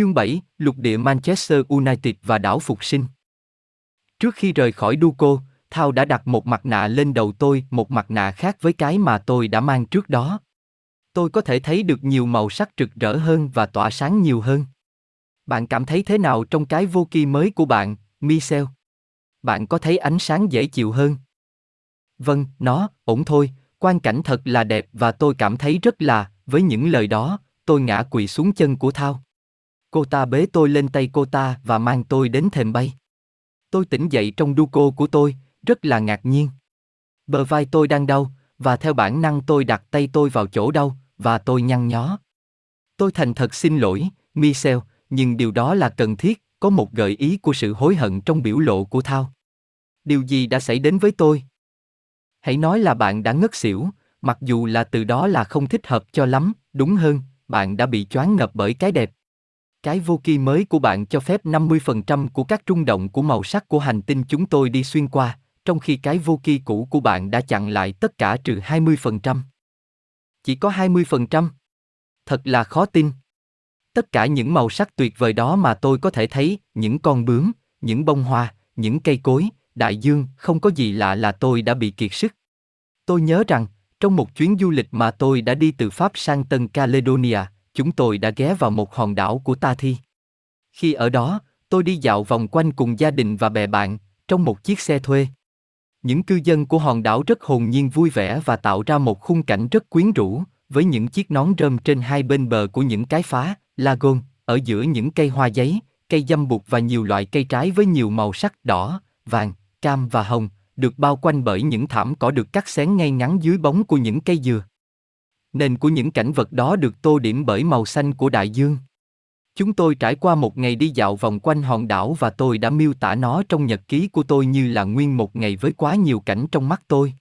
Chương 7, lục địa Manchester United và đảo Phục sinh. Trước khi rời khỏi Duco, Thao đã đặt một mặt nạ lên đầu tôi, một mặt nạ khác với cái mà tôi đã mang trước đó. Tôi có thể thấy được nhiều màu sắc rực rỡ hơn và tỏa sáng nhiều hơn. Bạn cảm thấy thế nào trong cái vô kỳ mới của bạn, Michel? Bạn có thấy ánh sáng dễ chịu hơn? Vâng, nó, ổn thôi, quan cảnh thật là đẹp và tôi cảm thấy rất là, với những lời đó, tôi ngã quỵ xuống chân của Thao. Cô ta bế tôi lên tay cô ta và mang tôi đến thềm bay. Tôi tỉnh dậy trong đu cô của tôi, rất là ngạc nhiên. Bờ vai tôi đang đau, và theo bản năng tôi đặt tay tôi vào chỗ đau, và tôi nhăn nhó. Tôi thành thật xin lỗi, Michel, nhưng điều đó là cần thiết, có một gợi ý của sự hối hận trong biểu lộ của Thao. Điều gì đã xảy đến với tôi? Hãy nói là bạn đã ngất xỉu, mặc dù là từ đó là không thích hợp cho lắm, đúng hơn, bạn đã bị choáng ngợp bởi cái đẹp. Cái vô kỳ mới của bạn cho phép 50% của các rung động của màu sắc của hành tinh chúng tôi đi xuyên qua, trong khi cái vô kỳ cũ của bạn đã chặn lại tất cả trừ 20%. Chỉ có 20%? Thật là khó tin. Tất cả những màu sắc tuyệt vời đó mà tôi có thể thấy, những con bướm, những bông hoa, những cây cối, đại dương, không có gì lạ là tôi đã bị kiệt sức. Tôi nhớ rằng, trong một chuyến du lịch mà tôi đã đi từ Pháp sang Tân Caledonia, chúng tôi đã ghé vào một hòn đảo của Ta Thi. Khi ở đó, tôi đi dạo vòng quanh cùng gia đình và bè bạn, trong một chiếc xe thuê. Những cư dân của hòn đảo rất hồn nhiên vui vẻ và tạo ra một khung cảnh rất quyến rũ, với những chiếc nón rơm trên hai bên bờ của những cái phá, lagoon, ở giữa những cây hoa giấy, cây dâm bụt và nhiều loại cây trái với nhiều màu sắc đỏ, vàng, cam và hồng, được bao quanh bởi những thảm cỏ được cắt xén ngay ngắn dưới bóng của những cây dừa. Nền của những cảnh vật đó được tô điểm bởi màu xanh của đại dương. Chúng tôi trải qua một ngày đi dạo vòng quanh hòn đảo và tôi đã miêu tả nó trong nhật ký của tôi như là nguyên một ngày với quá nhiều cảnh trong mắt tôi.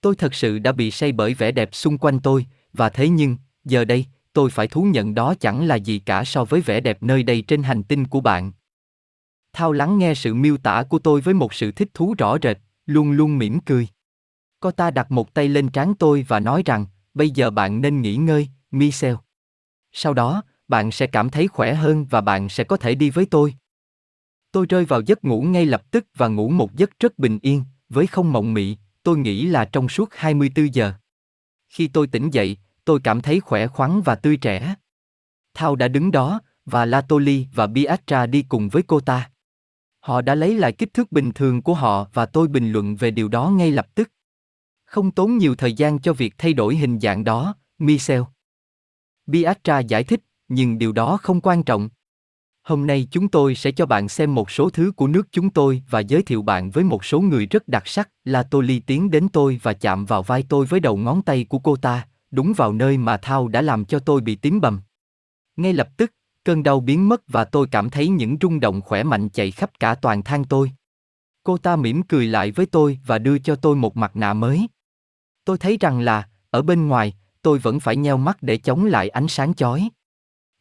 Tôi thật sự đã bị say bởi vẻ đẹp xung quanh tôi, và thế nhưng, giờ đây, tôi phải thú nhận đó chẳng là gì cả so với vẻ đẹp nơi đây trên hành tinh của bạn. Thao lắng nghe sự miêu tả của tôi với một sự thích thú rõ rệt, luôn luôn mỉm cười. Cô ta đặt một tay lên trán tôi và nói rằng, bây giờ bạn nên nghỉ ngơi, Michel. Sau đó, bạn sẽ cảm thấy khỏe hơn và bạn sẽ có thể đi với tôi. Tôi rơi vào giấc ngủ ngay lập tức và ngủ một giấc rất bình yên, với không mộng mị, tôi nghĩ là trong suốt 24 giờ. Khi tôi tỉnh dậy, tôi cảm thấy khỏe khoắn và tươi trẻ. Thao đã đứng đó, và Latoli và Biatra đi cùng với cô ta. Họ đã lấy lại kích thước bình thường của họ và tôi bình luận về điều đó ngay lập tức. Không tốn nhiều thời gian cho việc thay đổi hình dạng đó, Michel. Biatra giải thích, nhưng điều đó không quan trọng. Hôm nay chúng tôi sẽ cho bạn xem một số thứ của nước chúng tôi và giới thiệu bạn với một số người rất đặc sắc. La Toli tiến đến tôi và chạm vào vai tôi với đầu ngón tay của cô ta, đúng vào nơi mà Thao đã làm cho tôi bị tím bầm. Ngay lập tức, cơn đau biến mất và tôi cảm thấy những rung động khỏe mạnh chạy khắp cả toàn thân tôi. Cô ta mỉm cười lại với tôi và đưa cho tôi một mặt nạ mới. Tôi thấy rằng là, ở bên ngoài, tôi vẫn phải nheo mắt để chống lại ánh sáng chói.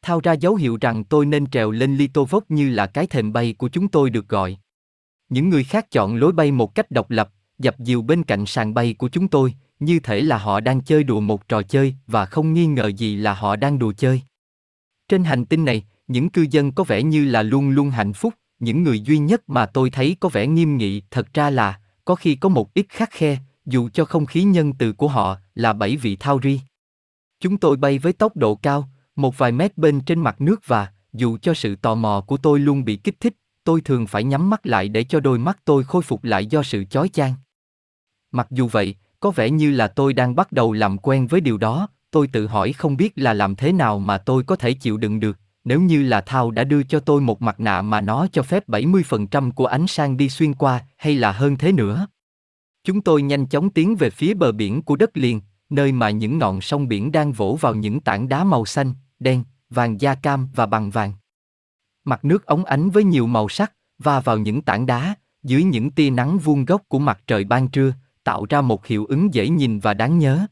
Thao ra dấu hiệu rằng tôi nên trèo lên Litovok như là cái thềm bay của chúng tôi được gọi. Những người khác chọn lối bay một cách độc lập, dập dìu bên cạnh sàn bay của chúng tôi, như thể là họ đang chơi đùa một trò chơi và không nghi ngờ gì là họ đang đùa chơi. Trên hành tinh này, những cư dân có vẻ như là luôn luôn hạnh phúc, những người duy nhất mà tôi thấy có vẻ nghiêm nghị thật ra là, có khi có một ít khắc khe, dù cho không khí nhân từ của họ là bảy vị thao ri. Chúng tôi bay với tốc độ cao, một vài mét bên trên mặt nước và, dù cho sự tò mò của tôi luôn bị kích thích, tôi thường phải nhắm mắt lại để cho đôi mắt tôi khôi phục lại do sự chói chang. Mặc dù vậy, có vẻ như là tôi đang bắt đầu làm quen với điều đó, tôi tự hỏi không biết là làm thế nào mà tôi có thể chịu đựng được, nếu như là Thao đã đưa cho tôi một mặt nạ mà nó cho phép 70% của ánh sáng đi xuyên qua, hay là hơn thế nữa. Chúng tôi nhanh chóng tiến về phía bờ biển của đất liền, nơi mà những ngọn sông biển đang vỗ vào những tảng đá màu xanh, đen, vàng da cam và bằng vàng. Mặt nước óng ánh với nhiều màu sắc, và vào những tảng đá, dưới những tia nắng vuông góc của mặt trời ban trưa, tạo ra một hiệu ứng dễ nhìn và đáng nhớ.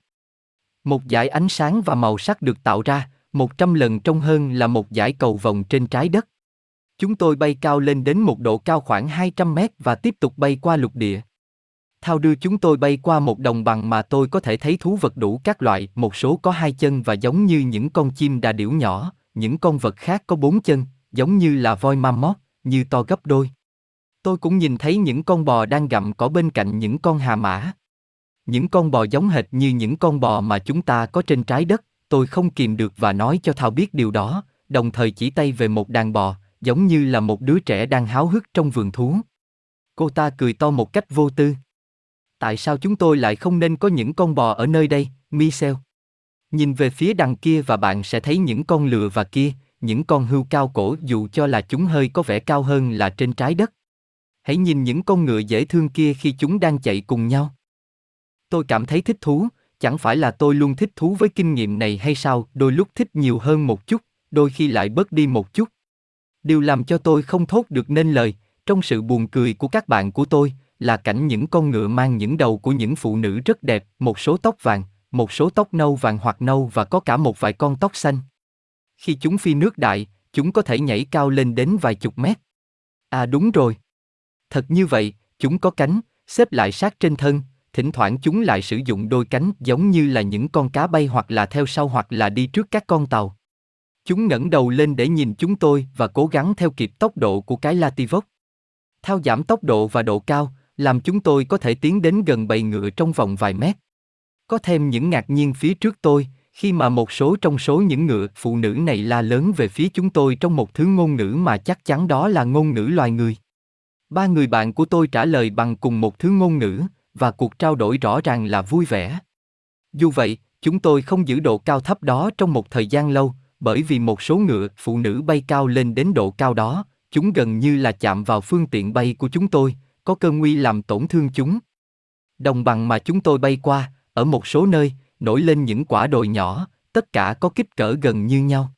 Một dải ánh sáng và màu sắc được tạo ra, một trăm lần trong hơn là một dải cầu vòng trên trái đất. Chúng tôi bay cao lên đến một độ cao khoảng 200 mét và tiếp tục bay qua lục địa. Thao đưa chúng tôi bay qua một đồng bằng mà tôi có thể thấy thú vật đủ các loại, một số có hai chân và giống như những con chim đà điểu nhỏ, những con vật khác có bốn chân, giống như là voi mammoth, như to gấp đôi. Tôi cũng nhìn thấy những con bò đang gặm cỏ bên cạnh những con hà mã. Những con bò giống hệt như những con bò mà chúng ta có trên trái đất, tôi không kìm được và nói cho Thao biết điều đó, đồng thời chỉ tay về một đàn bò, giống như là một đứa trẻ đang háo hức trong vườn thú. Cô ta cười to một cách vô tư. Tại sao chúng tôi lại không nên có những con bò ở nơi đây, Michel? Nhìn về phía đằng kia và bạn sẽ thấy những con lừa và kia, những con hươu cao cổ dù cho là chúng hơi có vẻ cao hơn là trên trái đất. Hãy nhìn những con ngựa dễ thương kia khi chúng đang chạy cùng nhau. Tôi cảm thấy thích thú, chẳng phải là tôi luôn thích thú với kinh nghiệm này hay sao, đôi lúc thích nhiều hơn một chút, đôi khi lại bớt đi một chút. Điều làm cho tôi không thốt được nên lời, trong sự buồn cười của các bạn của tôi, là cảnh những con ngựa mang những đầu của những phụ nữ rất đẹp, một số tóc vàng, một số tóc nâu vàng hoặc nâu và có cả một vài con tóc xanh. Khi chúng phi nước đại, chúng có thể nhảy cao lên đến vài chục mét. À đúng rồi. Thật như vậy, chúng có cánh, xếp lại sát trên thân, thỉnh thoảng chúng lại sử dụng đôi cánh giống như là những con cá bay hoặc là theo sau hoặc là đi trước các con tàu. Chúng ngẩng đầu lên để nhìn chúng tôi và cố gắng theo kịp tốc độ của cái Lativox. Thao giảm tốc độ và độ cao, làm chúng tôi có thể tiến đến gần bầy ngựa trong vòng vài mét. Có thêm những ngạc nhiên phía trước tôi, khi mà một số trong số những ngựa phụ nữ này la lớn về phía chúng tôi trong một thứ ngôn ngữ mà chắc chắn đó là ngôn ngữ loài người. Ba người bạn của tôi trả lời bằng cùng một thứ ngôn ngữ, và cuộc trao đổi rõ ràng là vui vẻ. Dù vậy, chúng tôi không giữ độ cao thấp đó trong một thời gian lâu, bởi vì một số ngựa phụ nữ bay cao lên đến độ cao đó, chúng gần như là chạm vào phương tiện bay của chúng tôi, có cơ nguy làm tổn thương chúng. Đồng bằng mà chúng tôi bay qua, ở một số nơi, nổi lên những quả đồi nhỏ, tất cả có kích cỡ gần như nhau.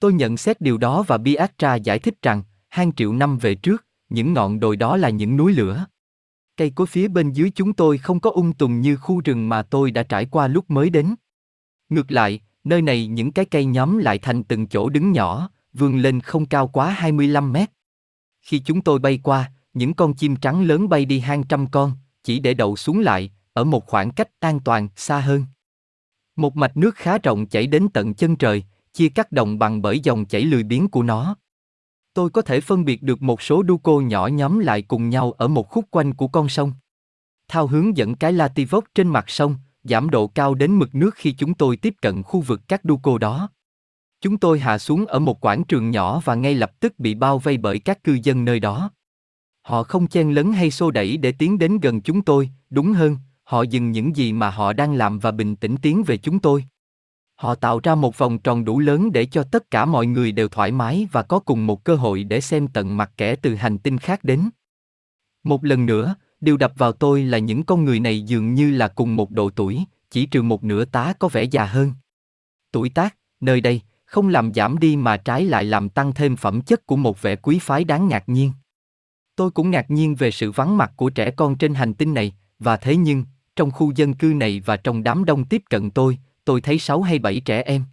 Tôi nhận xét điều đó và Biatra giải thích rằng, hàng triệu năm về trước, những ngọn đồi đó là những núi lửa. Cây cối phía bên dưới chúng tôi không có ung tùm như khu rừng mà tôi đã trải qua lúc mới đến. Ngược lại, nơi này những cái cây nhóm lại thành từng chỗ đứng nhỏ, vươn lên không cao quá 25 mét. Khi chúng tôi bay qua, những con chim trắng lớn bay đi hàng trăm con, chỉ để đậu xuống lại, ở một khoảng cách an toàn, xa hơn. Một mạch nước khá rộng chảy đến tận chân trời, chia cắt đồng bằng bởi dòng chảy lười biếng của nó. Tôi có thể phân biệt được một số đu cô nhỏ nhóm lại cùng nhau ở một khúc quanh của con sông. Thao hướng dẫn cái Lativok trên mặt sông, giảm độ cao đến mực nước khi chúng tôi tiếp cận khu vực các đu cô đó. Chúng tôi hạ xuống ở một quảng trường nhỏ và ngay lập tức bị bao vây bởi các cư dân nơi đó. Họ không chen lấn hay xô đẩy để tiến đến gần chúng tôi, đúng hơn, họ dừng những gì mà họ đang làm và bình tĩnh tiến về chúng tôi. Họ tạo ra một vòng tròn đủ lớn để cho tất cả mọi người đều thoải mái và có cùng một cơ hội để xem tận mặt kẻ từ hành tinh khác đến. Một lần nữa, điều đập vào tôi là những con người này dường như là cùng một độ tuổi, chỉ trừ một nửa tá có vẻ già hơn. Tuổi tác, nơi đây, không làm giảm đi mà trái lại làm tăng thêm phẩm chất của một vẻ quý phái đáng ngạc nhiên. Tôi cũng ngạc nhiên về sự vắng mặt của trẻ con trên hành tinh này, và thế nhưng, trong khu dân cư này và trong đám đông tiếp cận tôi, tôi thấy sáu hay bảy trẻ em.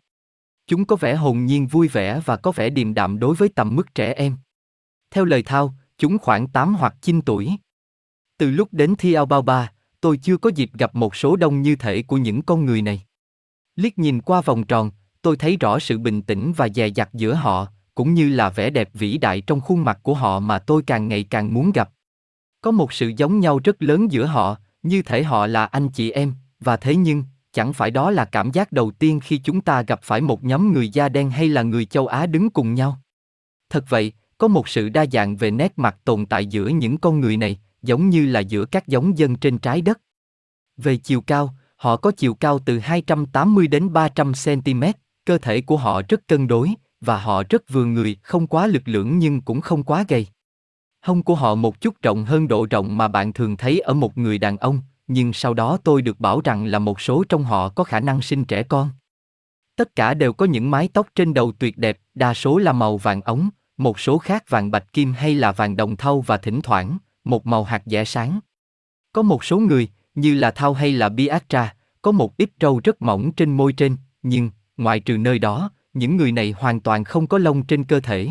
Chúng có vẻ hồn nhiên vui vẻ và có vẻ điềm đạm đối với tầm mức trẻ em. Theo lời Thao, chúng khoảng 8 hoặc 9 tuổi. Từ lúc đến Thi ao Ba, tôi chưa có dịp gặp một số đông như thể của những con người này. Liếc nhìn qua vòng tròn, tôi thấy rõ sự bình tĩnh và dè dặt giữa họ, cũng như là vẻ đẹp vĩ đại trong khuôn mặt của họ mà tôi càng ngày càng muốn gặp. Có một sự giống nhau rất lớn giữa họ, như thể họ là anh chị em, và thế nhưng, chẳng phải đó là cảm giác đầu tiên khi chúng ta gặp phải một nhóm người da đen hay là người châu Á đứng cùng nhau. Thật vậy, có một sự đa dạng về nét mặt tồn tại giữa những con người này, giống như là giữa các giống dân trên trái đất. Về chiều cao, họ có chiều cao từ 280 đến 300 cm, cơ thể của họ rất cân đối, và họ rất vừa người, không quá lực lưỡng nhưng cũng không quá gầy. Hông của họ một chút rộng hơn độ rộng mà bạn thường thấy ở một người đàn ông, nhưng sau đó tôi được bảo rằng là một số trong họ có khả năng sinh trẻ con. Tất cả đều có những mái tóc trên đầu tuyệt đẹp, đa số là màu vàng ống, một số khác vàng bạch kim hay là vàng đồng thau và thỉnh thoảng, một màu hạt dẻ sáng. Có một số người, như là thau hay là biatra, có một ít râu rất mỏng trên môi trên, nhưng, ngoại trừ nơi đó, những người này hoàn toàn không có lông trên cơ thể.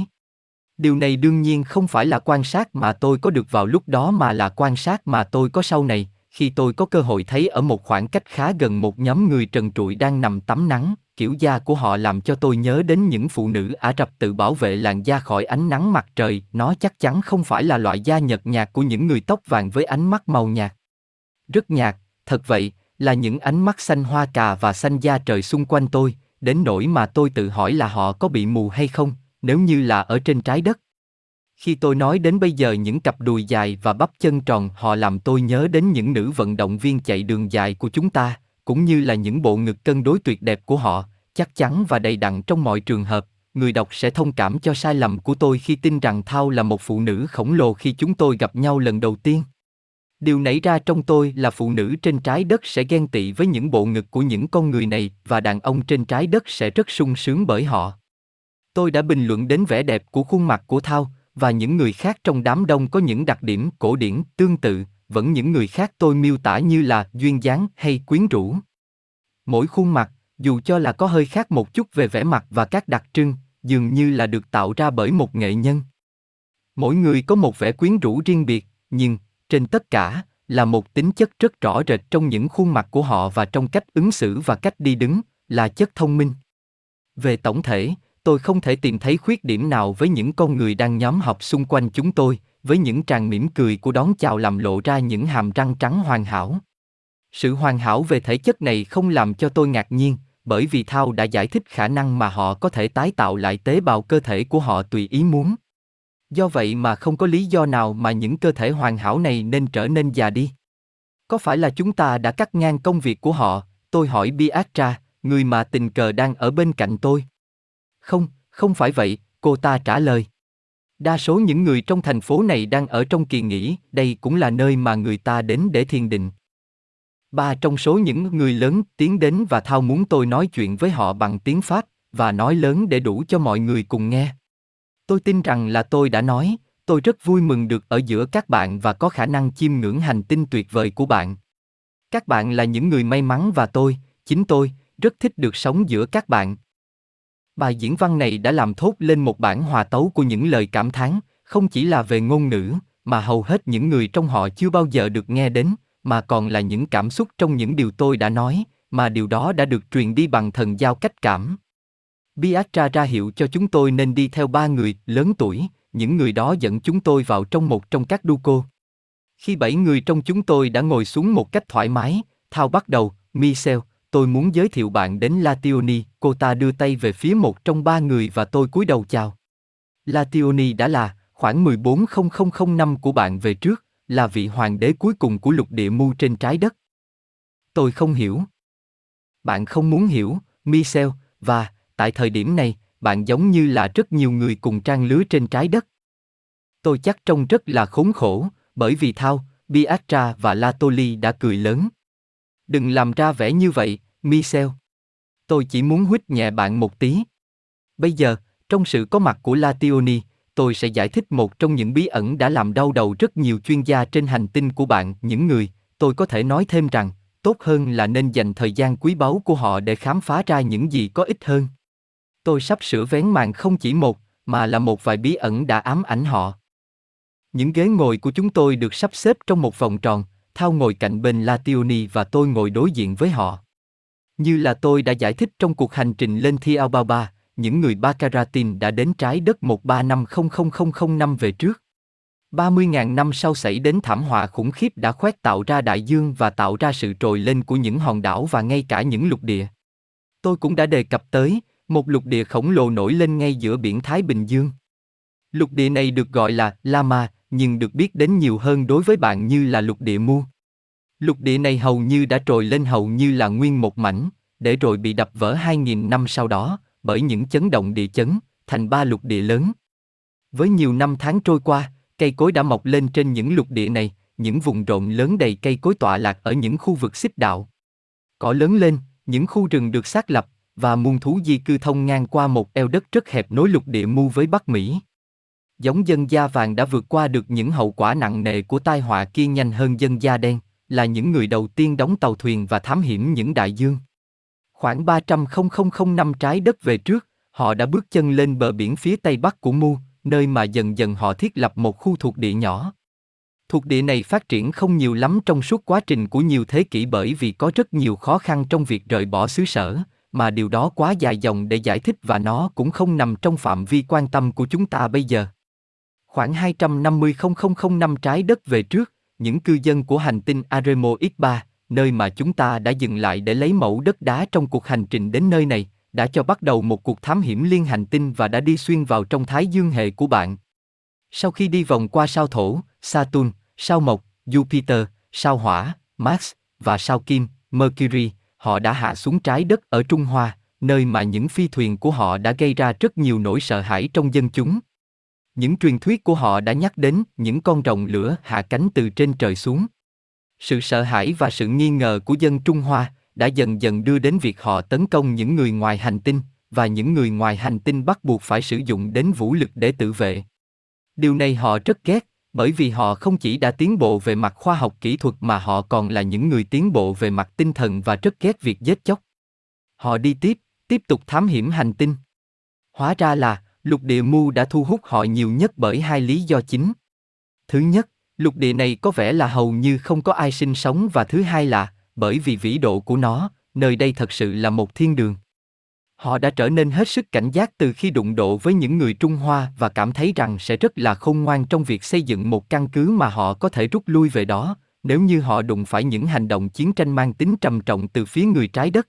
Điều này đương nhiên không phải là quan sát mà tôi có được vào lúc đó mà là quan sát mà tôi có sau này, khi tôi có cơ hội thấy ở một khoảng cách khá gần một nhóm người trần trụi đang nằm tắm nắng, kiểu da của họ làm cho tôi nhớ đến những phụ nữ Ả Rập tự bảo vệ làn da khỏi ánh nắng mặt trời, nó chắc chắn không phải là loại da nhợt nhạt của những người tóc vàng với ánh mắt màu nhạt. Rất nhạt, thật vậy, là những ánh mắt xanh hoa cà và xanh da trời xung quanh tôi, đến nỗi mà tôi tự hỏi là họ có bị mù hay không, nếu như là ở trên trái đất. Khi tôi nói đến bây giờ những cặp đùi dài và bắp chân tròn họ làm tôi nhớ đến những nữ vận động viên chạy đường dài của chúng ta, cũng như là những bộ ngực cân đối tuyệt đẹp của họ, chắc chắn và đầy đặn trong mọi trường hợp, người đọc sẽ thông cảm cho sai lầm của tôi khi tin rằng Thao là một phụ nữ khổng lồ khi chúng tôi gặp nhau lần đầu tiên. Điều nảy ra trong tôi là phụ nữ trên trái đất sẽ ghen tị với những bộ ngực của những con người này và đàn ông trên trái đất sẽ rất sung sướng bởi họ. Tôi đã bình luận đến vẻ đẹp của khuôn mặt của Thao, và những người khác trong đám đông có những đặc điểm cổ điển tương tự, vẫn những người khác tôi miêu tả như là duyên dáng hay quyến rũ. Mỗi khuôn mặt, dù cho là có hơi khác một chút về vẻ mặt và các đặc trưng, dường như là được tạo ra bởi một nghệ nhân. Mỗi người có một vẻ quyến rũ riêng biệt, nhưng, trên tất cả, là một tính chất rất rõ rệt trong những khuôn mặt của họ và trong cách ứng xử và cách đi đứng, là chất thông minh. Về tổng thể, tôi không thể tìm thấy khuyết điểm nào với những con người đang nhóm họp xung quanh chúng tôi, với những tràng mỉm cười của đón chào làm lộ ra những hàm răng trắng hoàn hảo. Sự hoàn hảo về thể chất này không làm cho tôi ngạc nhiên, bởi vì Thao đã giải thích khả năng mà họ có thể tái tạo lại tế bào cơ thể của họ tùy ý muốn. Do vậy mà không có lý do nào mà những cơ thể hoàn hảo này nên trở nên già đi. Có phải là chúng ta đã cắt ngang công việc của họ? Tôi hỏi Biatra, người mà tình cờ đang ở bên cạnh tôi. Không, không phải vậy, cô ta trả lời. Đa số những người trong thành phố này đang ở trong kỳ nghỉ, đây cũng là nơi mà người ta đến để thiền định. Ba trong số những người lớn tiến đến và thao muốn tôi nói chuyện với họ bằng tiếng Pháp, và nói lớn để đủ cho mọi người cùng nghe. Tôi tin rằng là tôi đã nói, tôi rất vui mừng được ở giữa các bạn và có khả năng chiêm ngưỡng hành tinh tuyệt vời của bạn. Các bạn là những người may mắn và tôi, chính tôi, rất thích được sống giữa các bạn. Bài diễn văn này đã làm thốt lên một bản hòa tấu của những lời cảm thán, không chỉ là về ngôn ngữ, mà hầu hết những người trong họ chưa bao giờ được nghe đến, mà còn là những cảm xúc trong những điều tôi đã nói, mà điều đó đã được truyền đi bằng thần giao cách cảm. Biatra ra hiệu cho chúng tôi nên đi theo ba người lớn tuổi, những người đó dẫn chúng tôi vào trong một trong các đu cô. Khi bảy người trong chúng tôi đã ngồi xuống một cách thoải mái, Thao bắt đầu, Michel, tôi muốn giới thiệu bạn đến Lationi, cô ta đưa tay về phía một trong ba người và tôi cúi đầu chào. Lationi đã là, khoảng 1400 năm của bạn về trước, là vị hoàng đế cuối cùng của lục địa mu trên trái đất. Tôi không hiểu. Bạn không muốn hiểu, Michel, và, tại thời điểm này, bạn giống như là rất nhiều người cùng trang lứa trên trái đất. Tôi chắc trông rất là khốn khổ, bởi vì Thao, Biatra và Latoli đã cười lớn. Đừng làm ra vẻ như vậy, Michel. Tôi chỉ muốn huýt nhẹ bạn một tí. Bây giờ, trong sự có mặt của Lationi, tôi sẽ giải thích một trong những bí ẩn đã làm đau đầu rất nhiều chuyên gia trên hành tinh của bạn, những người, tôi có thể nói thêm rằng, tốt hơn là nên dành thời gian quý báu của họ để khám phá ra những gì có ích hơn. Tôi sắp sửa vén màn không chỉ một, mà là một vài bí ẩn đã ám ảnh họ. Những ghế ngồi của chúng tôi được sắp xếp trong một vòng tròn, Thao ngồi cạnh bên Lationi và tôi ngồi đối diện với họ. Như là tôi đã giải thích trong cuộc hành trình lên Thiaobaba, những người Bakaratin đã đến trái đất 135000 năm về trước. 30.000 năm sau xảy đến thảm họa khủng khiếp đã khoét tạo ra đại dương và tạo ra sự trồi lên của những hòn đảo và ngay cả những lục địa. Tôi cũng đã đề cập tới, một lục địa khổng lồ nổi lên ngay giữa biển Thái Bình Dương. Lục địa này được gọi là Lama, nhưng được biết đến nhiều hơn đối với bạn như là lục địa mu. Lục địa này hầu như đã trồi lên hầu như là nguyên một mảnh, để rồi bị đập vỡ 2.000 năm sau đó, bởi những chấn động địa chấn, thành ba lục địa lớn. Với nhiều năm tháng trôi qua, cây cối đã mọc lên trên những lục địa này, những vùng rộng lớn đầy cây cối tọa lạc ở những khu vực xích đạo. Cỏ lớn lên, những khu rừng được xác lập, và muôn thú di cư thông ngang qua một eo đất rất hẹp nối lục địa mu với Bắc Mỹ. Giống dân da vàng đã vượt qua được những hậu quả nặng nề của tai họa kia nhanh hơn dân da đen, là những người đầu tiên đóng tàu thuyền và thám hiểm những đại dương. Khoảng 300.000 năm trái đất về trước, họ đã bước chân lên bờ biển phía tây bắc của Mu, nơi mà dần dần họ thiết lập một khu thuộc địa nhỏ. Thuộc địa này phát triển không nhiều lắm trong suốt quá trình của nhiều thế kỷ bởi vì có rất nhiều khó khăn trong việc rời bỏ xứ sở, mà điều đó quá dài dòng để giải thích và nó cũng không nằm trong phạm vi quan tâm của chúng ta bây giờ. Khoảng 250.000 năm trái đất về trước, những cư dân của hành tinh Aremo X3, nơi mà chúng ta đã dừng lại để lấy mẫu đất đá trong cuộc hành trình đến nơi này, đã cho bắt đầu một cuộc thám hiểm liên hành tinh và đã đi xuyên vào trong thái dương hệ của bạn. Sau khi đi vòng qua sao thổ, Saturn, sao mộc, Jupiter, sao hỏa, Mars và sao kim, Mercury, họ đã hạ xuống trái đất ở Trung Hoa, nơi mà những phi thuyền của họ đã gây ra rất nhiều nỗi sợ hãi trong dân chúng. Những truyền thuyết của họ đã nhắc đến những con rồng lửa hạ cánh từ trên trời xuống. Sự sợ hãi và sự nghi ngờ của dân Trung Hoa đã dần dần đưa đến việc họ tấn công những người ngoài hành tinh, và những người ngoài hành tinh bắt buộc phải sử dụng đến vũ lực để tự vệ. Điều này họ rất ghét, bởi vì họ không chỉ đã tiến bộ về mặt khoa học kỹ thuật mà họ còn là những người tiến bộ về mặt tinh thần và rất ghét việc giết chóc. Họ đi tiếp, tiếp tục thám hiểm hành tinh. Hóa ra là, lục địa mu đã thu hút họ nhiều nhất bởi hai lý do chính. Thứ nhất, lục địa này có vẻ là hầu như không có ai sinh sống và thứ hai là, bởi vì vĩ độ của nó, nơi đây thật sự là một thiên đường. Họ đã trở nên hết sức cảnh giác từ khi đụng độ với những người Trung Hoa và cảm thấy rằng sẽ rất là khôn ngoan trong việc xây dựng một căn cứ mà họ có thể rút lui về đó, nếu như họ đụng phải những hành động chiến tranh mang tính trầm trọng từ phía người trái đất.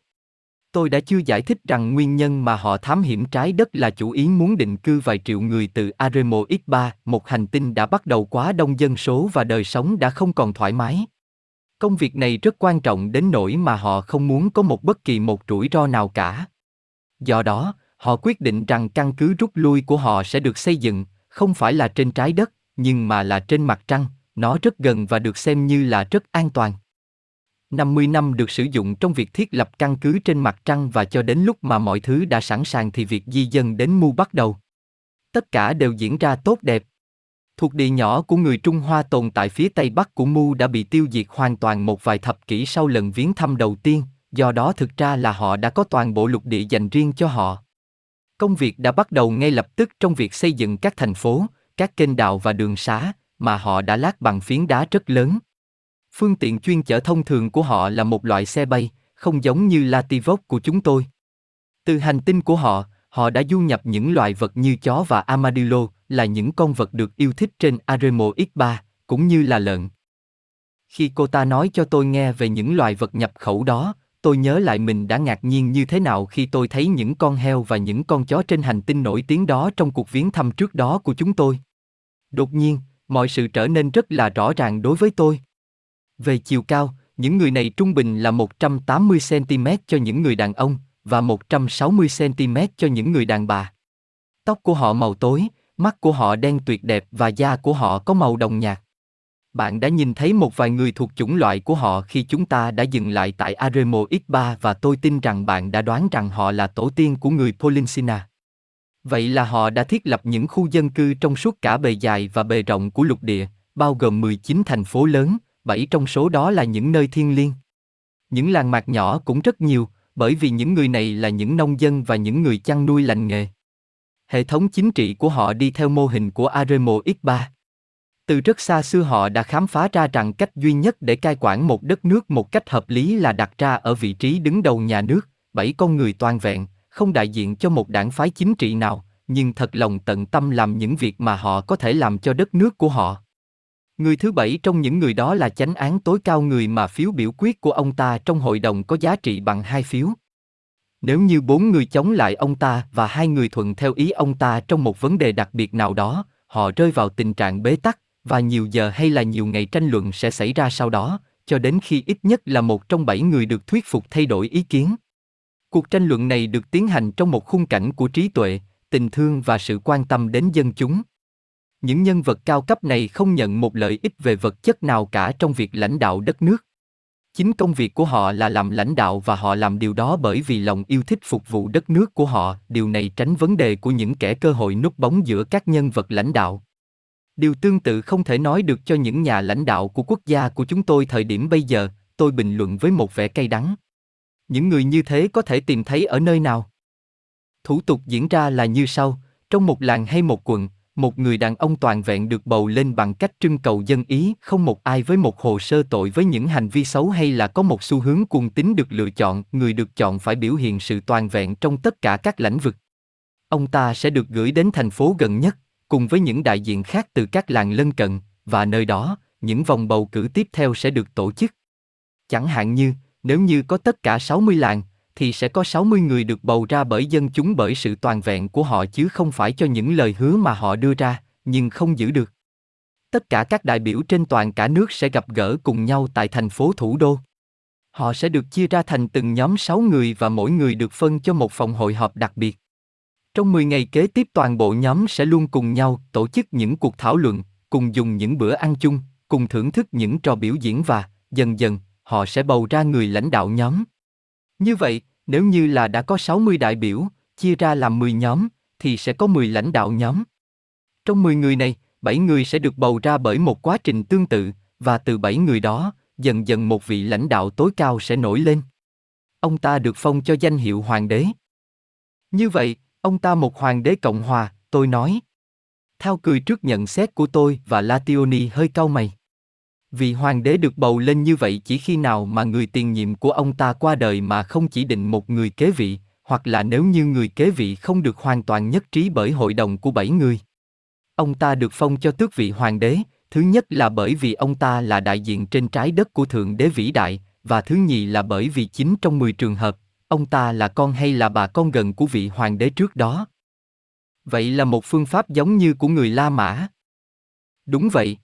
Tôi đã chưa giải thích rằng nguyên nhân mà họ thám hiểm trái đất là chủ ý muốn định cư vài triệu người từ Aremo X3, một hành tinh đã bắt đầu quá đông dân số và đời sống đã không còn thoải mái. Công việc này rất quan trọng đến nỗi mà họ không muốn có một bất kỳ một rủi ro nào cả. Do đó, họ quyết định rằng căn cứ rút lui của họ sẽ được xây dựng, không phải là trên trái đất, nhưng mà là trên mặt trăng, nó rất gần và được xem như là rất an toàn. 50 năm được sử dụng trong việc thiết lập căn cứ trên mặt trăng và cho đến lúc mà mọi thứ đã sẵn sàng thì việc di dân đến Mu bắt đầu. Tất cả đều diễn ra tốt đẹp. Thuộc địa nhỏ của người Trung Hoa tồn tại phía tây bắc của Mu đã bị tiêu diệt hoàn toàn một vài thập kỷ sau lần viếng thăm đầu tiên, do đó thực ra là họ đã có toàn bộ lục địa dành riêng cho họ. Công việc đã bắt đầu ngay lập tức trong việc xây dựng các thành phố, các kênh đào và đường xá, mà họ đã lát bằng phiến đá rất lớn. Phương tiện chuyên chở thông thường của họ là một loại xe bay, không giống như Lativok của chúng tôi. Từ hành tinh của họ, họ đã du nhập những loài vật như chó và armadillo, là những con vật được yêu thích trên Aremo X3, cũng như là lợn. Khi cô ta nói cho tôi nghe về những loài vật nhập khẩu đó, tôi nhớ lại mình đã ngạc nhiên như thế nào khi tôi thấy những con heo và những con chó trên hành tinh nổi tiếng đó trong cuộc viếng thăm trước đó của chúng tôi. Đột nhiên, mọi sự trở nên rất là rõ ràng đối với tôi. Về chiều cao, những người này trung bình là 180cm cho những người đàn ông và 160cm cho những người đàn bà. Tóc của họ màu tối, mắt của họ đen tuyệt đẹp và da của họ có màu đồng nhạt. Bạn đã nhìn thấy một vài người thuộc chủng loại của họ khi chúng ta đã dừng lại tại Aremo X3 và tôi tin rằng bạn đã đoán rằng họ là tổ tiên của người Polinsina. Vậy là họ đã thiết lập những khu dân cư trong suốt cả bề dài và bề rộng của lục địa, bao gồm 19 thành phố lớn, bảy trong số đó là những nơi thiên liêng. Những làng mạc nhỏ cũng rất nhiều, bởi vì những người này là những nông dân và những người chăn nuôi lành nghề. Hệ thống chính trị của họ đi theo mô hình của Aremo X3. Từ rất xa xưa họ đã khám phá ra rằng cách duy nhất để cai quản một đất nước một cách hợp lý là đặt ra ở vị trí đứng đầu nhà nước, bảy con người toàn vẹn, không đại diện cho một đảng phái chính trị nào, nhưng thật lòng tận tâm làm những việc mà họ có thể làm cho đất nước của họ. Người thứ bảy trong những người đó là chánh án tối cao người mà phiếu biểu quyết của ông ta trong hội đồng có giá trị bằng hai phiếu. Nếu như bốn người chống lại ông ta và hai người thuận theo ý ông ta trong một vấn đề đặc biệt nào đó, họ rơi vào tình trạng bế tắc, và nhiều giờ hay là nhiều ngày tranh luận sẽ xảy ra sau đó, cho đến khi ít nhất là một trong bảy người được thuyết phục thay đổi ý kiến. Cuộc tranh luận này được tiến hành trong một khung cảnh của trí tuệ, tình thương và sự quan tâm đến dân chúng. Những nhân vật cao cấp này không nhận một lợi ích về vật chất nào cả trong việc lãnh đạo đất nước. Chính công việc của họ là làm lãnh đạo và họ làm điều đó bởi vì lòng yêu thích phục vụ đất nước của họ, điều này tránh vấn đề của những kẻ cơ hội núp bóng giữa các nhân vật lãnh đạo. Điều tương tự không thể nói được cho những nhà lãnh đạo của quốc gia của chúng tôi thời điểm bây giờ, tôi bình luận với một vẻ cay đắng. Những người như thế có thể tìm thấy ở nơi nào? Thủ tục diễn ra là như sau, trong một làng hay một quận, một người đàn ông toàn vẹn được bầu lên bằng cách trưng cầu dân ý, không một ai với một hồ sơ tội với những hành vi xấu hay là có một xu hướng cuồng tín được lựa chọn, người được chọn phải biểu hiện sự toàn vẹn trong tất cả các lĩnh vực. Ông ta sẽ được gửi đến thành phố gần nhất, cùng với những đại diện khác từ các làng lân cận, và nơi đó, những vòng bầu cử tiếp theo sẽ được tổ chức. Chẳng hạn như, nếu như có tất cả 60 làng, thì sẽ có 60 người được bầu ra bởi dân chúng bởi sự toàn vẹn của họ chứ không phải cho những lời hứa mà họ đưa ra, nhưng không giữ được. Tất cả các đại biểu trên toàn cả nước sẽ gặp gỡ cùng nhau tại thành phố thủ đô. Họ sẽ được chia ra thành từng nhóm 6 người và mỗi người được phân cho một phòng hội họp đặc biệt. Trong 10 ngày kế tiếp toàn bộ nhóm sẽ luôn cùng nhau tổ chức những cuộc thảo luận, cùng dùng những bữa ăn chung, cùng thưởng thức những trò biểu diễn và, dần dần, họ sẽ bầu ra người lãnh đạo nhóm. Như vậy, nếu như là đã có 60 đại biểu, chia ra làm 10 nhóm, thì sẽ có 10 lãnh đạo nhóm. Trong 10 người này, 7 người sẽ được bầu ra bởi một quá trình tương tự, và từ 7 người đó, dần dần một vị lãnh đạo tối cao sẽ nổi lên. Ông ta được phong cho danh hiệu hoàng đế. Như vậy, ông ta một hoàng đế Cộng hòa, tôi nói. Thao cười trước nhận xét của tôi và Lationi hơi cau mày. Vì hoàng đế được bầu lên như vậy chỉ khi nào mà người tiền nhiệm của ông ta qua đời mà không chỉ định một người kế vị, hoặc là nếu như người kế vị không được hoàn toàn nhất trí bởi hội đồng của bảy người. Ông ta được phong cho tước vị hoàng đế, thứ nhất là bởi vì ông ta là đại diện trên trái đất của Thượng Đế vĩ đại, và thứ nhì là bởi vì chính trong 10 trường hợp, ông ta là con hay là bà con gần của vị hoàng đế trước đó. Vậy là một phương pháp giống như của người La Mã. Đúng vậy.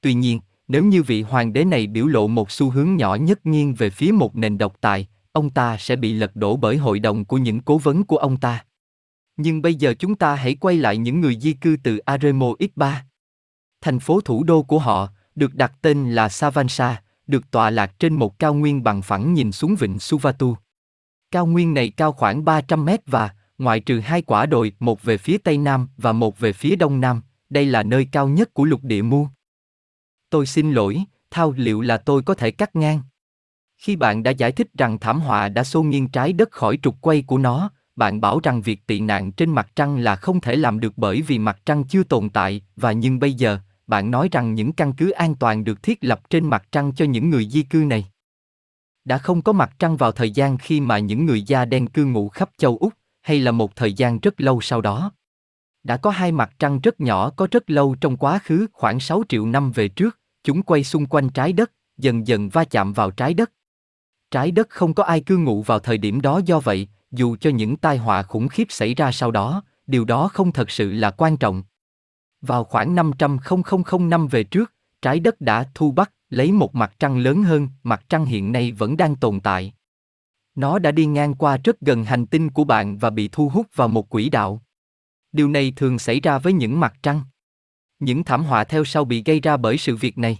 Tuy nhiên, nếu như vị hoàng đế này biểu lộ một xu hướng nhỏ nhất nghiêng về phía một nền độc tài, ông ta sẽ bị lật đổ bởi hội đồng của những cố vấn của ông ta. Nhưng bây giờ chúng ta hãy quay lại những người di cư từ Aremo X3. Thành phố thủ đô của họ, được đặt tên là Savansa, được tọa lạc trên một cao nguyên bằng phẳng nhìn xuống vịnh Suvatu. Cao nguyên này cao khoảng 300 mét và, ngoại trừ hai quả đồi, một về phía tây nam và một về phía đông nam, đây là nơi cao nhất của lục địa Mu. Tôi xin lỗi, thao liệu là tôi có thể cắt ngang. Khi bạn đã giải thích rằng thảm họa đã xô nghiêng trái đất khỏi trục quay của nó, bạn bảo rằng việc tị nạn trên mặt trăng là không thể làm được bởi vì mặt trăng chưa tồn tại, và nhưng bây giờ, bạn nói rằng những căn cứ an toàn được thiết lập trên mặt trăng cho những người di cư này. Đã không có mặt trăng vào thời gian khi mà những người da đen cư ngụ khắp châu Úc, hay là một thời gian rất lâu sau đó. Đã có hai mặt trăng rất nhỏ có rất lâu trong quá khứ khoảng 6 triệu năm về trước, chúng quay xung quanh trái đất, dần dần va chạm vào trái đất. Trái đất không có ai cư ngụ vào thời điểm đó do vậy, dù cho những tai họa khủng khiếp xảy ra sau đó, điều đó không thật sự là quan trọng. Vào khoảng 500 năm về trước, trái đất đã thu bắt lấy một mặt trăng lớn hơn, mặt trăng hiện nay vẫn đang tồn tại. Nó đã đi ngang qua rất gần hành tinh của bạn và bị thu hút vào một quỹ đạo. Điều này thường xảy ra với những mặt trăng. Những thảm họa theo sau bị gây ra bởi sự việc này.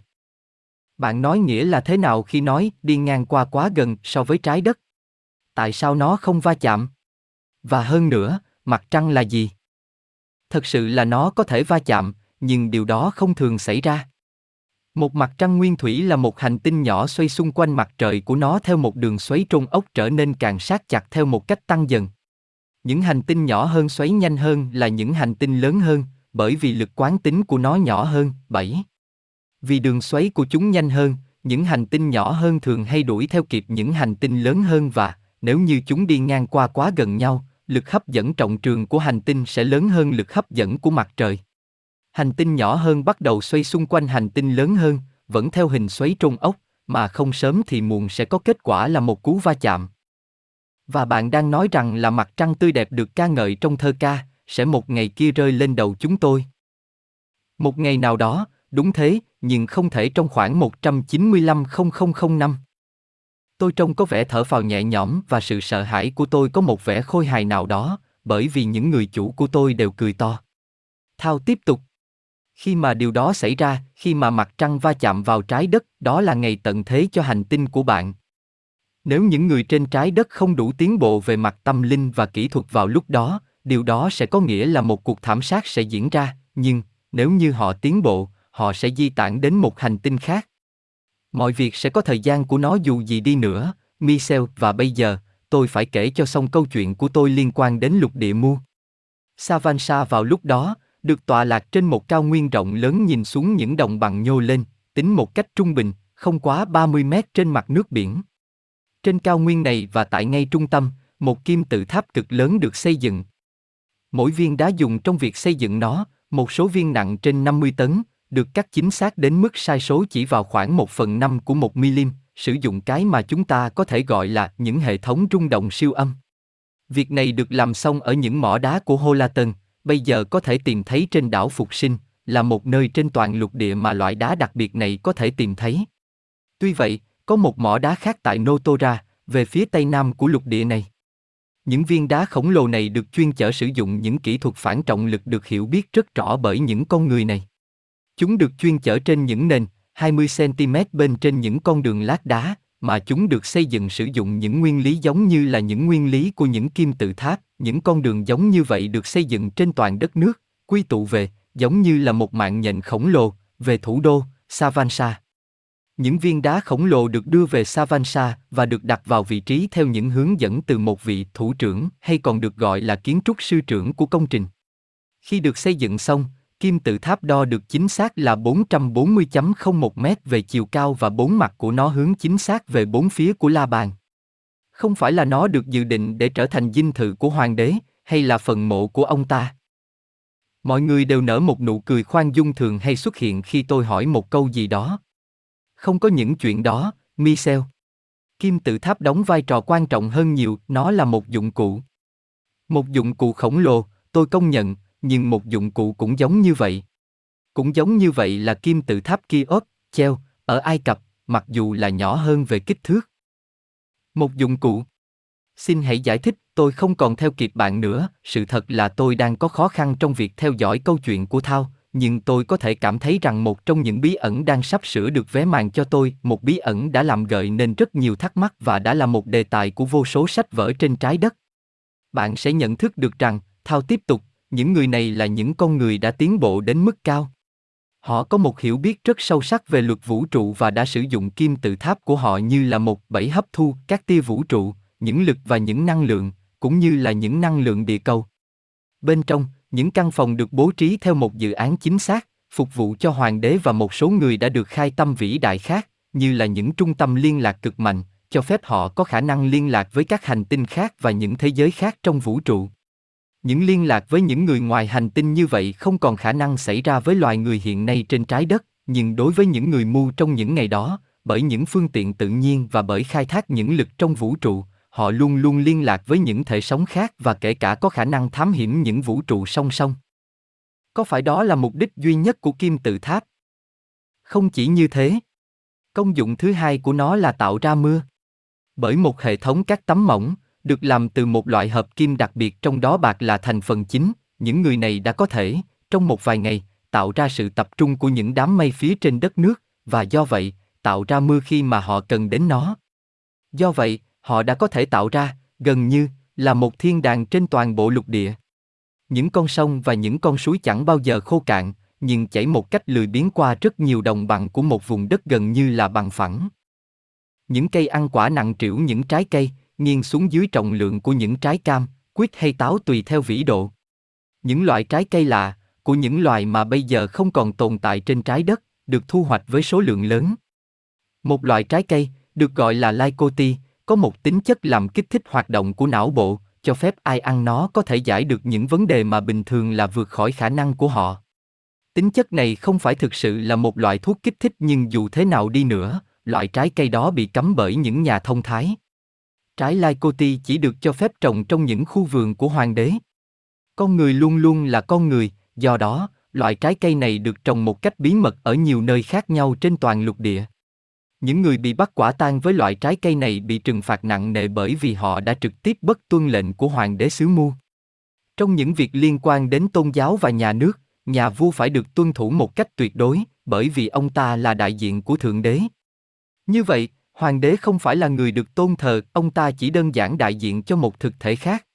Bạn nói nghĩa là thế nào khi nói đi ngang qua quá gần so với trái đất? Tại sao nó không va chạm? Và hơn nữa, mặt trăng là gì? Thật sự là nó có thể va chạm, nhưng điều đó không thường xảy ra. Một mặt trăng nguyên thủy là một hành tinh nhỏ xoay xung quanh mặt trời của nó theo một đường xoáy trôn ốc trở nên càng sát chặt theo một cách tăng dần. Những hành tinh nhỏ hơn xoáy nhanh hơn là những hành tinh lớn hơn, bởi vì lực quán tính của nó nhỏ hơn, 7. Vì đường xoáy của chúng nhanh hơn, những hành tinh nhỏ hơn thường hay đuổi theo kịp những hành tinh lớn hơn và, nếu như chúng đi ngang qua quá gần nhau, lực hấp dẫn trọng trường của hành tinh sẽ lớn hơn lực hấp dẫn của mặt trời. Hành tinh nhỏ hơn bắt đầu xoay xung quanh hành tinh lớn hơn, vẫn theo hình xoáy trôn ốc, mà không sớm thì muộn sẽ có kết quả là một cú va chạm. Và bạn đang nói rằng là mặt trăng tươi đẹp được ca ngợi trong thơ ca, sẽ một ngày kia rơi lên đầu chúng tôi. Một ngày nào đó, đúng thế, nhưng không thể trong khoảng 195 năm. Tôi trông có vẻ thở phào nhẹ nhõm và sự sợ hãi của tôi có một vẻ khôi hài nào đó, bởi vì những người chủ của tôi đều cười to. Thao tiếp tục. Khi mà điều đó xảy ra, khi mà mặt trăng va chạm vào trái đất, đó là ngày tận thế cho hành tinh của bạn. Nếu những người trên trái đất không đủ tiến bộ về mặt tâm linh và kỹ thuật vào lúc đó, điều đó sẽ có nghĩa là một cuộc thảm sát sẽ diễn ra, nhưng nếu như họ tiến bộ, họ sẽ di tản đến một hành tinh khác. Mọi việc sẽ có thời gian của nó dù gì đi nữa, Michel và bây giờ, tôi phải kể cho xong câu chuyện của tôi liên quan đến lục địa mu. Savansa vào lúc đó, được tọa lạc trên một cao nguyên rộng lớn nhìn xuống những đồng bằng nhô lên, tính một cách trung bình, không quá 30 mét trên mặt nước biển. Trên cao nguyên này và tại ngay trung tâm, một kim tự tháp cực lớn được xây dựng. Mỗi viên đá dùng trong việc xây dựng nó, một số viên nặng trên 50 tấn, được cắt chính xác đến mức sai số chỉ vào khoảng 1 phần 5 của một milim sử dụng cái mà chúng ta có thể gọi là những hệ thống rung động siêu âm. Việc này được làm xong ở những mỏ đá của Holaton, bây giờ có thể tìm thấy trên đảo Phục Sinh, là một nơi trên toàn lục địa mà loại đá đặc biệt này có thể tìm thấy. Tuy vậy, có một mỏ đá khác tại Notora, về phía tây nam của lục địa này. Những viên đá khổng lồ này được chuyên chở sử dụng những kỹ thuật phản trọng lực được hiểu biết rất rõ bởi những con người này. Chúng được chuyên chở trên những nền 20cm bên trên những con đường lát đá, mà chúng được xây dựng sử dụng những nguyên lý giống như là những nguyên lý của những kim tự tháp, những con đường giống như vậy được xây dựng trên toàn đất nước, quy tụ về, giống như là một mạng nhện khổng lồ, về thủ đô, Savansa. Những viên đá khổng lồ được đưa về Savansa và được đặt vào vị trí theo những hướng dẫn từ một vị thủ trưởng hay còn được gọi là kiến trúc sư trưởng của công trình. Khi được xây dựng xong, kim tự tháp đo được chính xác là 440.01 mét về chiều cao và bốn mặt của nó hướng chính xác về bốn phía của la bàn. Không phải là nó được dự định để trở thành dinh thự của hoàng đế, hay là phần mộ của ông ta. Mọi người đều nở một nụ cười khoan dung thường hay xuất hiện khi tôi hỏi một câu gì đó. Không có những chuyện đó, Michel. Kim tự tháp đóng vai trò quan trọng hơn nhiều, nó là một dụng cụ. Một dụng cụ khổng lồ, tôi công nhận, nhưng một dụng cụ cũng giống như vậy. Cũng giống như vậy là kim tự tháp Kiot, treo, ở Ai Cập, mặc dù là nhỏ hơn về kích thước. Một dụng cụ. Xin hãy giải thích, tôi không còn theo kịp bạn nữa, sự thật là tôi đang có khó khăn trong việc theo dõi câu chuyện của Thao, nhưng tôi có thể cảm thấy rằng một trong những bí ẩn đang sắp sửa được vé màn cho tôi, một bí ẩn đã làm gợi nên rất nhiều thắc mắc và đã là một đề tài của vô số sách vở trên trái đất. Bạn sẽ nhận thức được rằng, Thao tiếp tục, những người này là những con người đã tiến bộ đến mức cao. Họ có một hiểu biết rất sâu sắc về luật vũ trụ và đã sử dụng kim tự tháp của họ như là một bẫy hấp thu các tia vũ trụ, những lực và những năng lượng, cũng như là những năng lượng địa cầu. Bên trong, những căn phòng được bố trí theo một dự án chính xác, phục vụ cho hoàng đế và một số người đã được khai tâm vĩ đại khác, như là những trung tâm liên lạc cực mạnh, cho phép họ có khả năng liên lạc với các hành tinh khác và những thế giới khác trong vũ trụ. Những liên lạc với những người ngoài hành tinh như vậy không còn khả năng xảy ra với loài người hiện nay trên trái đất, nhưng đối với những người mù trong những ngày đó, bởi những phương tiện tự nhiên và bởi khai thác những lực trong vũ trụ, họ luôn luôn liên lạc với những thể sống khác và kể cả có khả năng thám hiểm những vũ trụ song song. Có phải đó là mục đích duy nhất của kim tự tháp? Không chỉ như thế. Công dụng thứ hai của nó là tạo ra mưa. Bởi một hệ thống các tấm mỏng, được làm từ một loại hợp kim đặc biệt trong đó bạc là thành phần chính, những người này đã có thể, trong một vài ngày, tạo ra sự tập trung của những đám mây phía trên đất nước, và do vậy, tạo ra mưa khi mà họ cần đến nó. Do vậy, họ đã có thể tạo ra, gần như, là một thiên đàng trên toàn bộ lục địa. Những con sông và những con suối chẳng bao giờ khô cạn, nhưng chảy một cách lười biếng qua rất nhiều đồng bằng của một vùng đất gần như là bằng phẳng. Những cây ăn quả nặng trĩu những trái cây, nghiêng xuống dưới trọng lượng của những trái cam, quýt hay táo tùy theo vĩ độ. Những loại trái cây lạ, của những loài mà bây giờ không còn tồn tại trên trái đất, được thu hoạch với số lượng lớn. Một loại trái cây, được gọi là lycoti, có một tính chất làm kích thích hoạt động của não bộ, cho phép ai ăn nó có thể giải được những vấn đề mà bình thường là vượt khỏi khả năng của họ. Tính chất này không phải thực sự là một loại thuốc kích thích nhưng dù thế nào đi nữa, loại trái cây đó bị cấm bởi những nhà thông thái. Trái lycoti chỉ được cho phép trồng trong những khu vườn của hoàng đế. Con người luôn luôn là con người, do đó, loại trái cây này được trồng một cách bí mật ở nhiều nơi khác nhau trên toàn lục địa. Những người bị bắt quả tang với loại trái cây này bị trừng phạt nặng nề bởi vì họ đã trực tiếp bất tuân lệnh của hoàng đế xứ Mu. Trong những việc liên quan đến tôn giáo và nhà nước, nhà vua phải được tuân thủ một cách tuyệt đối, bởi vì ông ta là đại diện của thượng đế. Như vậy, hoàng đế không phải là người được tôn thờ, ông ta chỉ đơn giản đại diện cho một thực thể khác.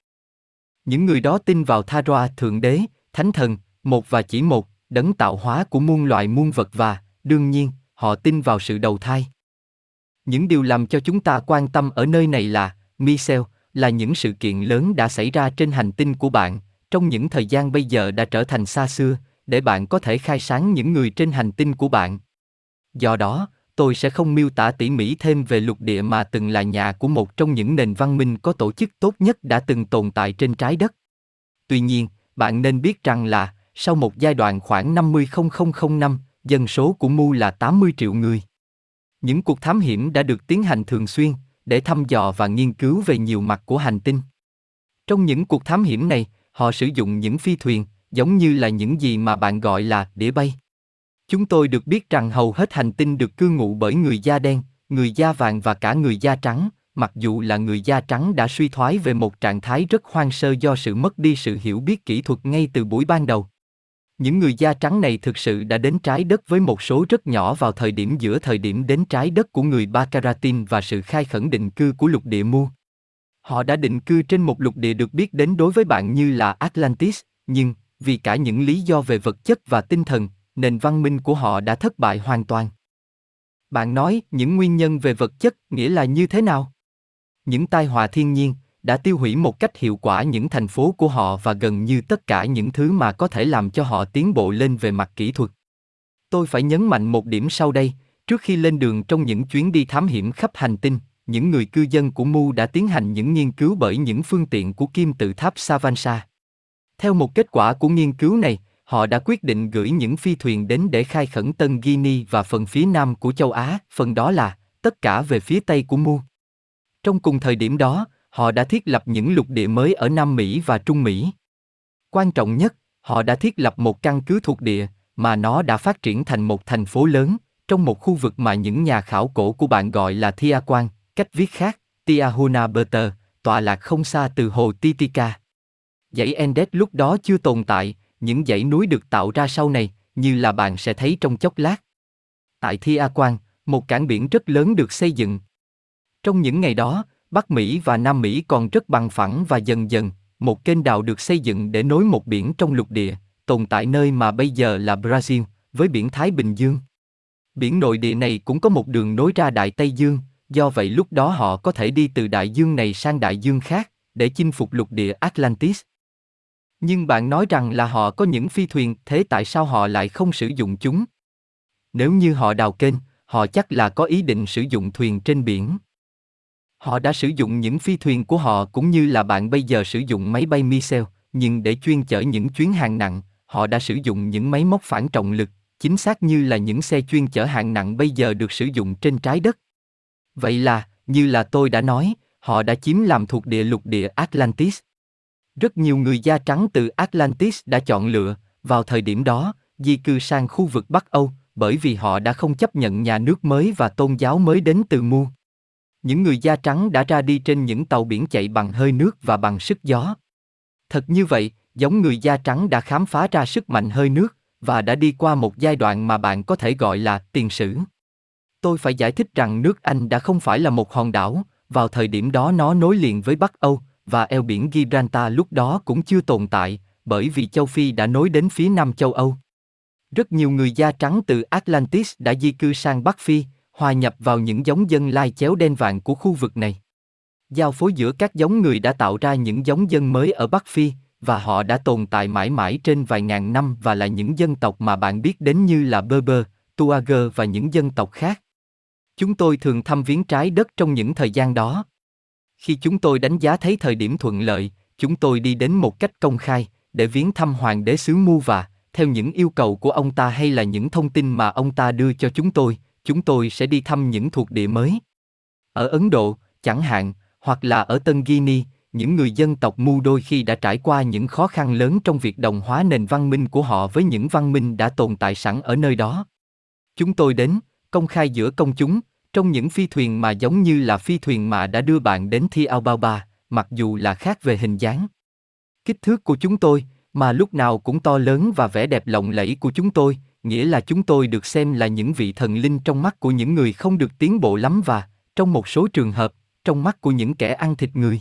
Những người đó tin vào Tha Roa thượng đế, thánh thần, một và chỉ một, đấng tạo hóa của muôn loại muôn vật và, đương nhiên, họ tin vào sự đầu thai. Những điều làm cho chúng ta quan tâm ở nơi này là, Michel, là những sự kiện lớn đã xảy ra trên hành tinh của bạn, trong những thời gian bây giờ đã trở thành xa xưa, để bạn có thể khai sáng những người trên hành tinh của bạn. Do đó, tôi sẽ không miêu tả tỉ mỉ thêm về lục địa mà từng là nhà của một trong những nền văn minh có tổ chức tốt nhất đã từng tồn tại trên trái đất. Tuy nhiên, bạn nên biết rằng là, sau một giai đoạn khoảng 50.000 năm, dân số của Mu là 80 triệu người. Những cuộc thám hiểm đã được tiến hành thường xuyên, để thăm dò và nghiên cứu về nhiều mặt của hành tinh. Trong những cuộc thám hiểm này, họ sử dụng những phi thuyền, giống như là những gì mà bạn gọi là đĩa bay. Chúng tôi được biết rằng hầu hết hành tinh được cư ngụ bởi người da đen, người da vàng và cả người da trắng, mặc dù là người da trắng đã suy thoái về một trạng thái rất hoang sơ do sự mất đi sự hiểu biết kỹ thuật ngay từ buổi ban đầu. Những người da trắng này thực sự đã đến trái đất với một số rất nhỏ vào thời điểm giữa thời điểm đến trái đất của người Bakaratin và sự khai khẩn định cư của lục địa Mu. Họ đã định cư trên một lục địa được biết đến đối với bạn như là Atlantis, nhưng, vì cả những lý do về vật chất và tinh thần, nền văn minh của họ đã thất bại hoàn toàn. Bạn nói những nguyên nhân về vật chất nghĩa là như thế nào? Những tai họa thiên nhiên đã tiêu hủy một cách hiệu quả những thành phố của họ và gần như tất cả những thứ mà có thể làm cho họ tiến bộ lên về mặt kỹ thuật. Tôi phải nhấn mạnh một điểm sau đây, trước khi lên đường trong những chuyến đi thám hiểm khắp hành tinh, những người cư dân của Mu đã tiến hành những nghiên cứu bởi những phương tiện của kim tự tháp Savansa. Theo một kết quả của nghiên cứu này, họ đã quyết định gửi những phi thuyền đến để khai khẩn Tân Guinea và phần phía nam của châu Á, phần đó là tất cả về phía tây của Mu. Trong cùng thời điểm đó, họ đã thiết lập những lục địa mới ở Nam Mỹ và Trung Mỹ. Quan trọng nhất, họ đã thiết lập một căn cứ thuộc địa, mà nó đã phát triển thành một thành phố lớn, trong một khu vực mà những nhà khảo cổ của bạn gọi là Thia Quan, cách viết khác, Tiahuna Berter, tọa lạc không xa từ hồ Titicaca. Dãy Endes lúc đó chưa tồn tại, những dãy núi được tạo ra sau này, như là bạn sẽ thấy trong chốc lát. Tại Thi A Quan, một cảng biển rất lớn được xây dựng. Trong những ngày đó, Bắc Mỹ và Nam Mỹ còn rất bằng phẳng và dần dần, một kênh đào được xây dựng để nối một biển trong lục địa, tồn tại nơi mà bây giờ là Brazil, với biển Thái Bình Dương. Biển nội địa này cũng có một đường nối ra Đại Tây Dương, do vậy lúc đó họ có thể đi từ đại dương này sang đại dương khác, để chinh phục lục địa Atlantis. Nhưng bạn nói rằng là họ có những phi thuyền, thế tại sao họ lại không sử dụng chúng? Nếu như họ đào kênh, họ chắc là có ý định sử dụng thuyền trên biển. Họ đã sử dụng những phi thuyền của họ cũng như là bạn bây giờ sử dụng máy bay micel nhưng để chuyên chở những chuyến hàng nặng, họ đã sử dụng những máy móc phản trọng lực, chính xác như là những xe chuyên chở hàng nặng bây giờ được sử dụng trên trái đất. Vậy là, như là tôi đã nói, họ đã chiếm làm thuộc địa lục địa Atlantis. Rất nhiều người da trắng từ Atlantis đã chọn lựa, vào thời điểm đó, di cư sang khu vực Bắc Âu, bởi vì họ đã không chấp nhận nhà nước mới và tôn giáo mới đến từ Mu. Những người da trắng đã ra đi trên những tàu biển chạy bằng hơi nước và bằng sức gió. Thật như vậy, giống người da trắng đã khám phá ra sức mạnh hơi nước và đã đi qua một giai đoạn mà bạn có thể gọi là tiền sử. Tôi phải giải thích rằng nước Anh đã không phải là một hòn đảo, vào thời điểm đó nó nối liền với Bắc Âu, và eo biển Gibraltar lúc đó cũng chưa tồn tại, bởi vì châu Phi đã nối đến phía nam châu Âu. Rất nhiều người da trắng từ Atlantis đã di cư sang Bắc Phi, hòa nhập vào những giống dân lai chéo đen vàng của khu vực này. Giao phối giữa các giống người đã tạo ra những giống dân mới ở Bắc Phi, và họ đã tồn tại mãi mãi trên vài ngàn năm và là những dân tộc mà bạn biết đến như là Berber, Tuareg và những dân tộc khác. Chúng tôi thường thăm viếng trái đất trong những thời gian đó. Khi chúng tôi đánh giá thấy thời điểm thuận lợi, chúng tôi đi đến một cách công khai để viếng thăm hoàng đế xứ Mu và, theo những yêu cầu của ông ta hay là những thông tin mà ông ta đưa cho chúng tôi, chúng tôi sẽ đi thăm những thuộc địa mới. Ở Ấn Độ, chẳng hạn, hoặc là ở Tân Guinea, những người dân tộc Mu đôi khi đã trải qua những khó khăn lớn trong việc đồng hóa nền văn minh của họ với những văn minh đã tồn tại sẵn ở nơi đó. Chúng tôi đến, công khai giữa công chúng, trong những phi thuyền mà giống như là phi thuyền mà đã đưa bạn đến Thi Aobaba, mặc dù là khác về hình dáng. Kích thước của chúng tôi, mà lúc nào cũng to lớn và vẻ đẹp lộng lẫy của chúng tôi, nghĩa là chúng tôi được xem là những vị thần linh trong mắt của những người không được tiến bộ lắm và, trong một số trường hợp, trong mắt của những kẻ ăn thịt người.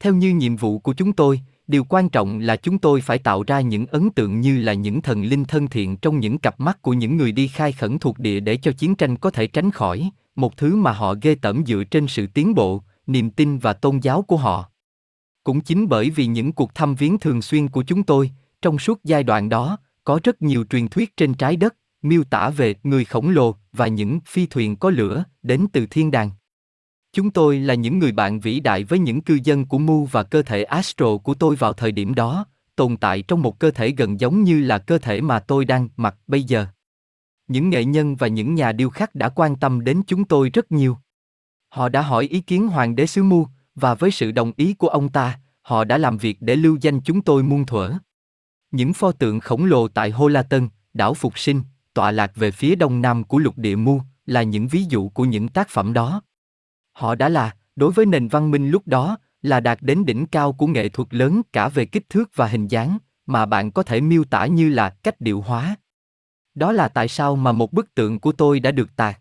Theo như nhiệm vụ của chúng tôi, điều quan trọng là chúng tôi phải tạo ra những ấn tượng như là những thần linh thân thiện trong những cặp mắt của những người đi khai khẩn thuộc địa để cho chiến tranh có thể tránh khỏi, một thứ mà họ ghê tởm dựa trên sự tiến bộ, niềm tin và tôn giáo của họ. Cũng chính bởi vì những cuộc thăm viếng thường xuyên của chúng tôi, trong suốt giai đoạn đó, có rất nhiều truyền thuyết trên trái đất, miêu tả về người khổng lồ và những phi thuyền có lửa đến từ thiên đàng. Chúng tôi là những người bạn vĩ đại với những cư dân của Mu và cơ thể astro của tôi vào thời điểm đó, tồn tại trong một cơ thể gần giống như là cơ thể mà tôi đang mặc bây giờ. Những nghệ nhân và những nhà điêu khắc đã quan tâm đến chúng tôi rất nhiều. Họ đã hỏi ý kiến hoàng đế xứ Mu, và với sự đồng ý của ông ta, họ đã làm việc để lưu danh chúng tôi muôn thuở. Những pho tượng khổng lồ tại Hô La Tân, đảo Phục Sinh, tọa lạc về phía đông nam của lục địa Mu, là những ví dụ của những tác phẩm đó. Họ đã là, đối với nền văn minh lúc đó, là đạt đến đỉnh cao của nghệ thuật lớn cả về kích thước và hình dáng, mà bạn có thể miêu tả như là cách điệu hóa. Đó là tại sao mà một bức tượng của tôi đã được tạc.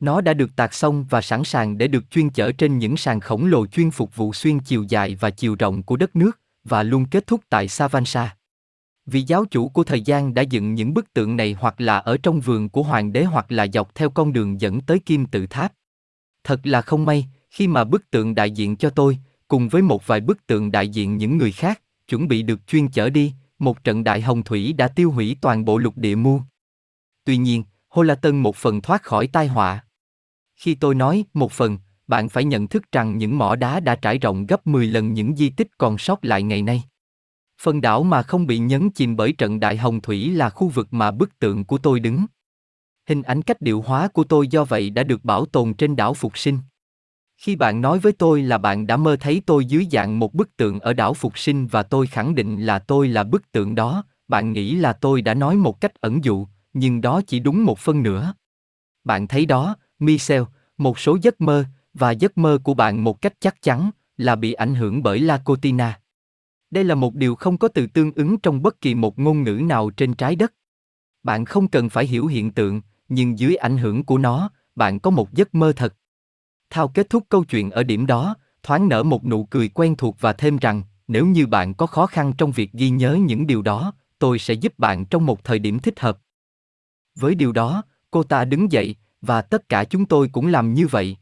Nó đã được tạc xong và sẵn sàng để được chuyên chở trên những sàn khổng lồ chuyên phục vụ xuyên chiều dài và chiều rộng của đất nước, và luôn kết thúc tại Savansa. Vị giáo chủ của thời gian đã dựng những bức tượng này hoặc là ở trong vườn của hoàng đế hoặc là dọc theo con đường dẫn tới kim tự tháp. Thật là không may, khi mà bức tượng đại diện cho tôi, cùng với một vài bức tượng đại diện những người khác, chuẩn bị được chuyên chở đi, một trận đại hồng thủy đã tiêu hủy toàn bộ lục địa mu. Tuy nhiên, Holaton La một phần thoát khỏi tai họa. Khi tôi nói một phần, bạn phải nhận thức rằng những mỏ đá đã trải rộng gấp 10 lần những di tích còn sót lại ngày nay. Phần đảo mà không bị nhấn chìm bởi trận đại hồng thủy là khu vực mà bức tượng của tôi đứng. Hình ảnh cách điệu hóa của tôi do vậy đã được bảo tồn trên đảo Phục Sinh. Khi bạn nói với tôi là bạn đã mơ thấy tôi dưới dạng một bức tượng ở đảo Phục Sinh và tôi khẳng định là tôi là bức tượng đó, bạn nghĩ là tôi đã nói một cách ẩn dụ, nhưng đó chỉ đúng một phân nữa. Bạn thấy đó, Michel, một số giấc mơ, và giấc mơ của bạn một cách chắc chắn, là bị ảnh hưởng bởi La Cotina. Đây là một điều không có từ tương ứng trong bất kỳ một ngôn ngữ nào trên trái đất. Bạn không cần phải hiểu hiện tượng, nhưng dưới ảnh hưởng của nó, bạn có một giấc mơ thật. Thao kết thúc câu chuyện ở điểm đó, thoáng nở một nụ cười quen thuộc và thêm rằng, nếu như bạn có khó khăn trong việc ghi nhớ những điều đó, tôi sẽ giúp bạn trong một thời điểm thích hợp. Với điều đó, cô ta đứng dậy, và tất cả chúng tôi cũng làm như vậy.